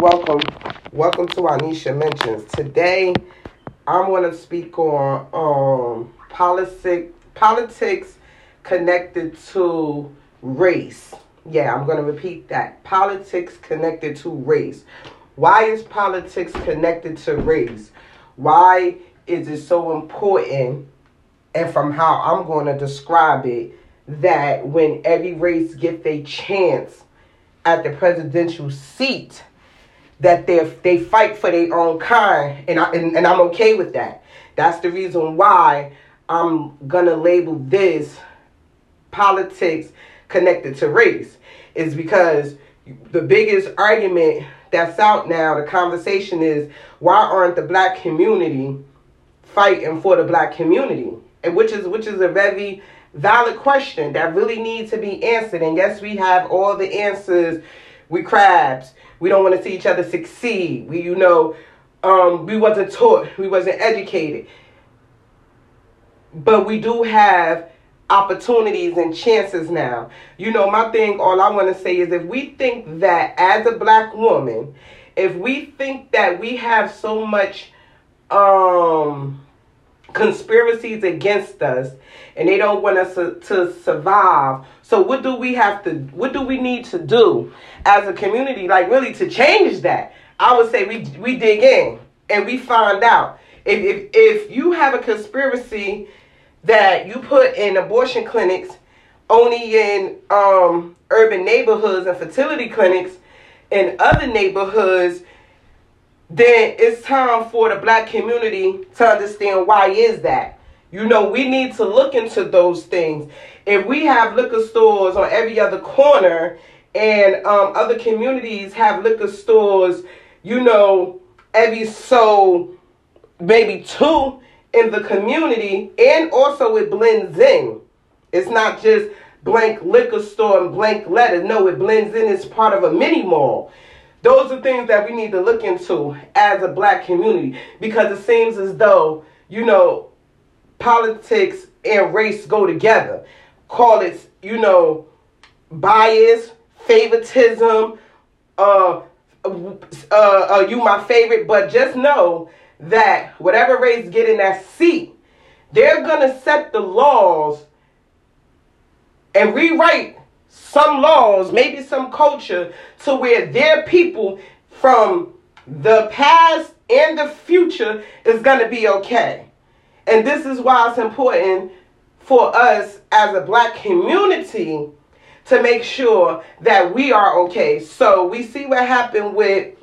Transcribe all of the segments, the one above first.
welcome, welcome to Anisha Mentions. Today, I'm going to speak on um politics, politics connected to race. Yeah, I'm going to repeat that. Politics connected to race. Why is politics connected to race? Why is it so important? And from how I'm going to describe it, that when every race gets a chance at the presidential seat, that they they fight for their own kind, and I and, and I'm okay with that. That's the reason why I'm gonna label this politics connected to race is because the biggest argument that's out now, the conversation is why aren't the black community fighting for the black community? And which is which is a very valid question that really needs to be answered. And yes, we have all the answers. We crabs. We don't want to see each other succeed. We, you know, um, we wasn't taught. We wasn't educated. But we do have opportunities and chances now. You know, my thing, all I want to say is if we think that as a black woman, if we think that we have so much um conspiracies against us and they don't want us to, to, survive. So what do we have to what do we need to do as a community like really to change that? I would say we we dig in and we find out. If if, if you have a conspiracy that you put in abortion clinics only in um, urban neighborhoods and fertility clinics in other neighborhoods then it's time for the black community to understand why is that. You know, we need to look into those things. If we have liquor stores on every other corner and um, other communities have liquor stores, you know, every so maybe two in the community, and also it blends in. It's not just blank liquor store and blank letters. No, it blends in as part of a mini mall. Those are things that we need to look into as a black community because it seems as though, you know, politics and race go together. Call it, you know, bias, favoritism, uh, uh, uh, you my favorite, but just know that whatever race get in that seat, they're gonna set the laws and rewrite some laws, maybe some culture, to where their people from the past and the future is going to be okay. And this is why it's important for us as a black community to make sure that we are okay. So we see what happened with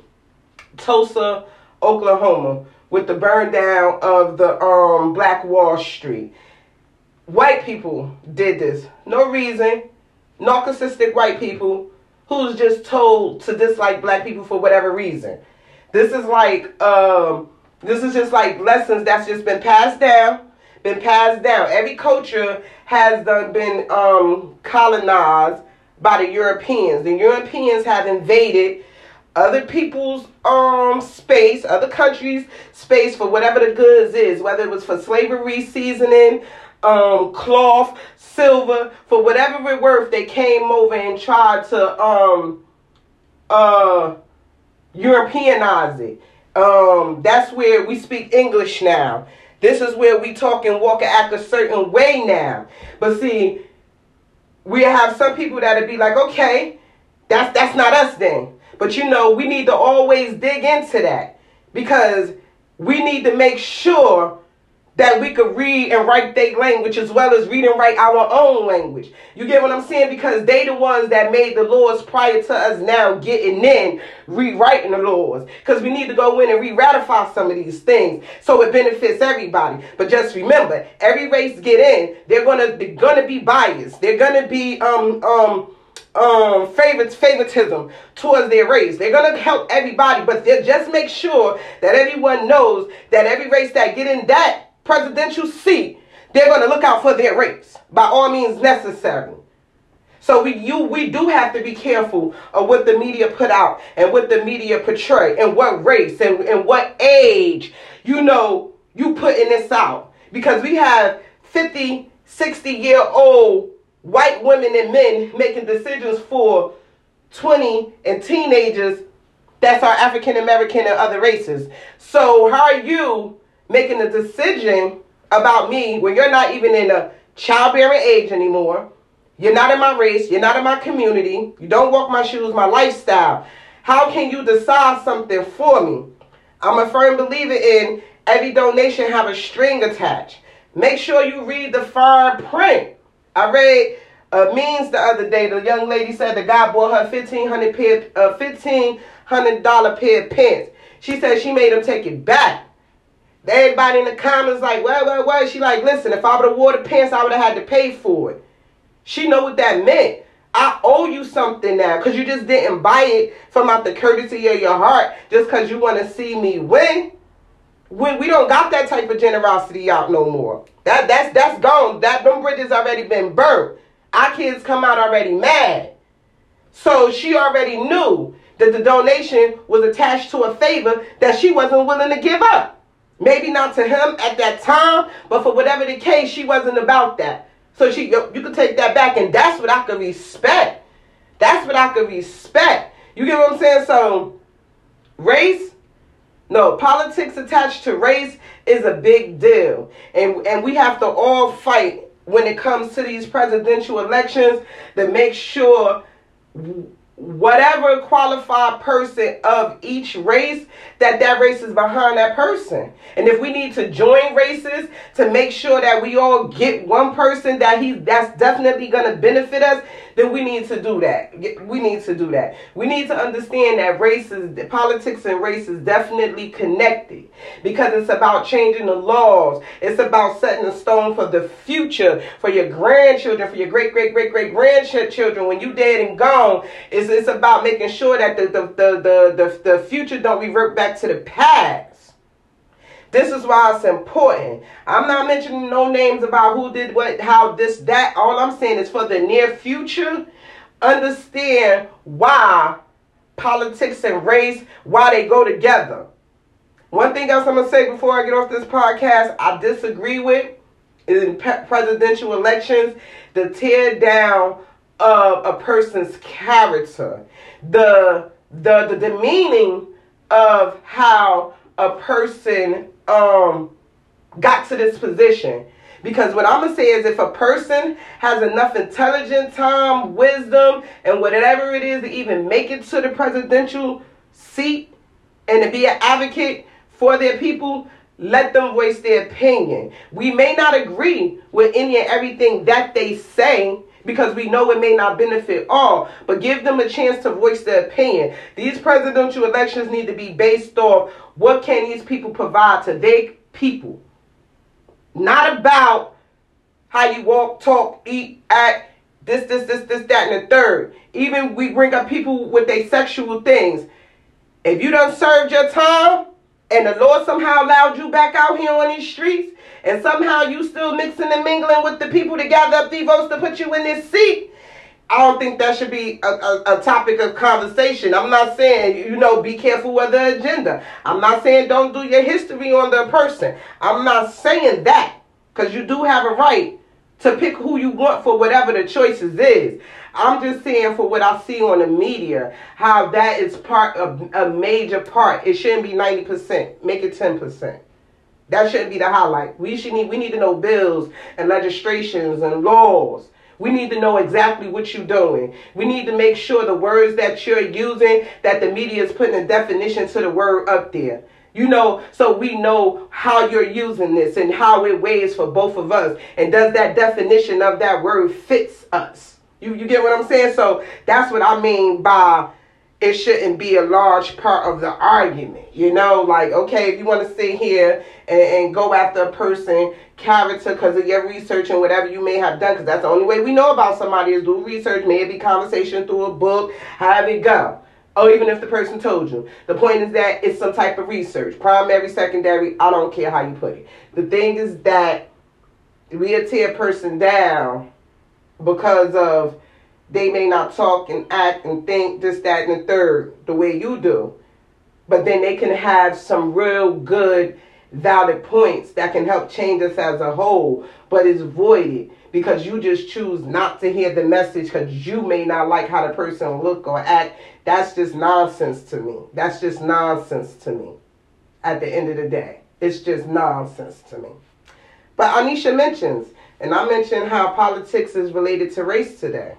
Tulsa, Oklahoma, with the burn down of the um, Black Wall Street. White people did this. No reason narcissistic white people who's just told to dislike black people for whatever reason. This is like um, this is just like lessons that's just been passed down, been passed down. Every culture has done, been um, colonized by the Europeans. The Europeans have invaded other people's um space, other countries' space for whatever the goods is, whether it was for slavery seasoning, um, cloth, silver, for whatever it worth, they came over and tried to um, uh, Europeanize it. Um, that's where we speak English now. This is where we talk and walk and act a certain way now. But see, we have some people that'll be like, okay, that's that's not us then. But you know, we need to always dig into that because we need to make sure that we could read and write their language as well as read and write our own language. You get what I'm saying? Because they the ones that made the laws prior to us now getting in, rewriting the laws. Because we need to go in and re-ratify some of these things so it benefits everybody. But just remember, every race get in, they're gonna they're gonna be biased. They're gonna be um um um favorites favoritism towards their race. They're gonna help everybody, but they'll just make sure that everyone knows that every race that get in that presidential seat, they're going to look out for their race by all means necessary. So we you we do have to be careful of what the media put out and what the media portray and what race and, and what age you know you putting this out. Because we have 50, 60 year old white women and men making decisions for 20 and teenagers that's our African American and other races. So how are you making a decision about me when you're not even in a childbearing age anymore? You're not in my race. You're not in my community. You don't walk my shoes, my lifestyle. How can you decide something for me? I'm a firm believer in every donation have a string attached. Make sure you read the fine print. I read uh, means the other day. The young lady said the guy bought her fifteen hundred pair, uh, fifteen hundred dollar pair of pants. She said she made him take it back. Everybody in the comments like, well, well, well. She like, listen, if I would have wore the pants, I would have had to pay for it. She know what that meant. I owe you something now because you just didn't buy it from out the courtesy of your heart just because you want to see me win. We, we don't got that type of generosity out no more. That that's that's gone. That them bridges already been burnt. Our kids come out already mad. So she already knew that the donation was attached to a favor that she wasn't willing to give up. Maybe not to him at that time, but for whatever the case, she wasn't about that. So she, you, you can take that back, and that's what I could respect. That's what I could respect. You get what I'm saying? So, race, no, politics attached to race is a big deal, and and we have to all fight when it comes to these presidential elections to make sure whatever qualified person of each race that that race is behind that person. And if we need to join races to make sure that we all get one person that he that's definitely going to benefit us then we need to do that. We need to do that. We need to understand that races politics and race is definitely connected because it's about changing the laws. It's about setting a stone for the future for your grandchildren for your great great great great grandchildren. When you dead and gone it's, it's about making sure that the, the, the, the, the, the future don't revert back to the past. This is why it's important. I'm not mentioning no names about who did what, how, this, that. All I'm saying is for the near future, understand why politics and race, why they go together. One thing else I'm going to say before I get off this podcast, I disagree with in presidential elections, the tear down of a person's character, the the the demeaning of how a person um got to this position. Because what I'm gonna say is if a person has enough intelligence, time, wisdom, and whatever it is to even make it to the presidential seat and to be an advocate for their people, let them voice their opinion. We may not agree with any and everything that they say, because we know it may not benefit all, but give them a chance to voice their opinion. These presidential elections need to be based off what can these people provide to their people. Not about how you walk, talk, eat, act, this, this, this, this, that, and the third. Even we bring up people with their sexual things. If you don't serve your time and the Lord somehow allowed you back out here on these streets, and somehow you still mixing and mingling with the people to gather up the votes to put you in this seat, I don't think that should be a, a, a, topic of conversation. I'm not saying, you know, be careful with the agenda. I'm not saying don't do your history on the person. I'm not saying that because you do have a right to pick who you want for whatever the choices is. I'm just saying for what I see on the media, how that is part of a major part. It shouldn't be 90%. Make it 10%. That shouldn't be the highlight. We should need we need to know bills and legislations and laws. We need to know exactly what you're doing. We need to make sure the words that you're using, that the media is putting a definition to the word up there. You know, so we know how you're using this and how it weighs for both of us. And does that definition of that word fits us? You you get what I'm saying? So that's what I mean by it shouldn't be a large part of the argument. You know, like, okay, if you want to sit here and, and go after a person character because of your research and whatever you may have done, because that's the only way we know about somebody is do research, maybe conversation through a book, have it go. Or even if the person told you. The point is that it's some type of research. Primary, secondary, I don't care how you put it. The thing is that we tear a person down because of they may not talk and act and think this, that, and the third the way you do. But then they can have some real good valid points that can help change us as a whole, but it's voided because you just choose not to hear the message because you may not like how the person look or act. That's just nonsense to me. That's just nonsense to me. At the end of the day, it's just nonsense to me. But Anisha mentions, and I mentioned how politics is related to race today.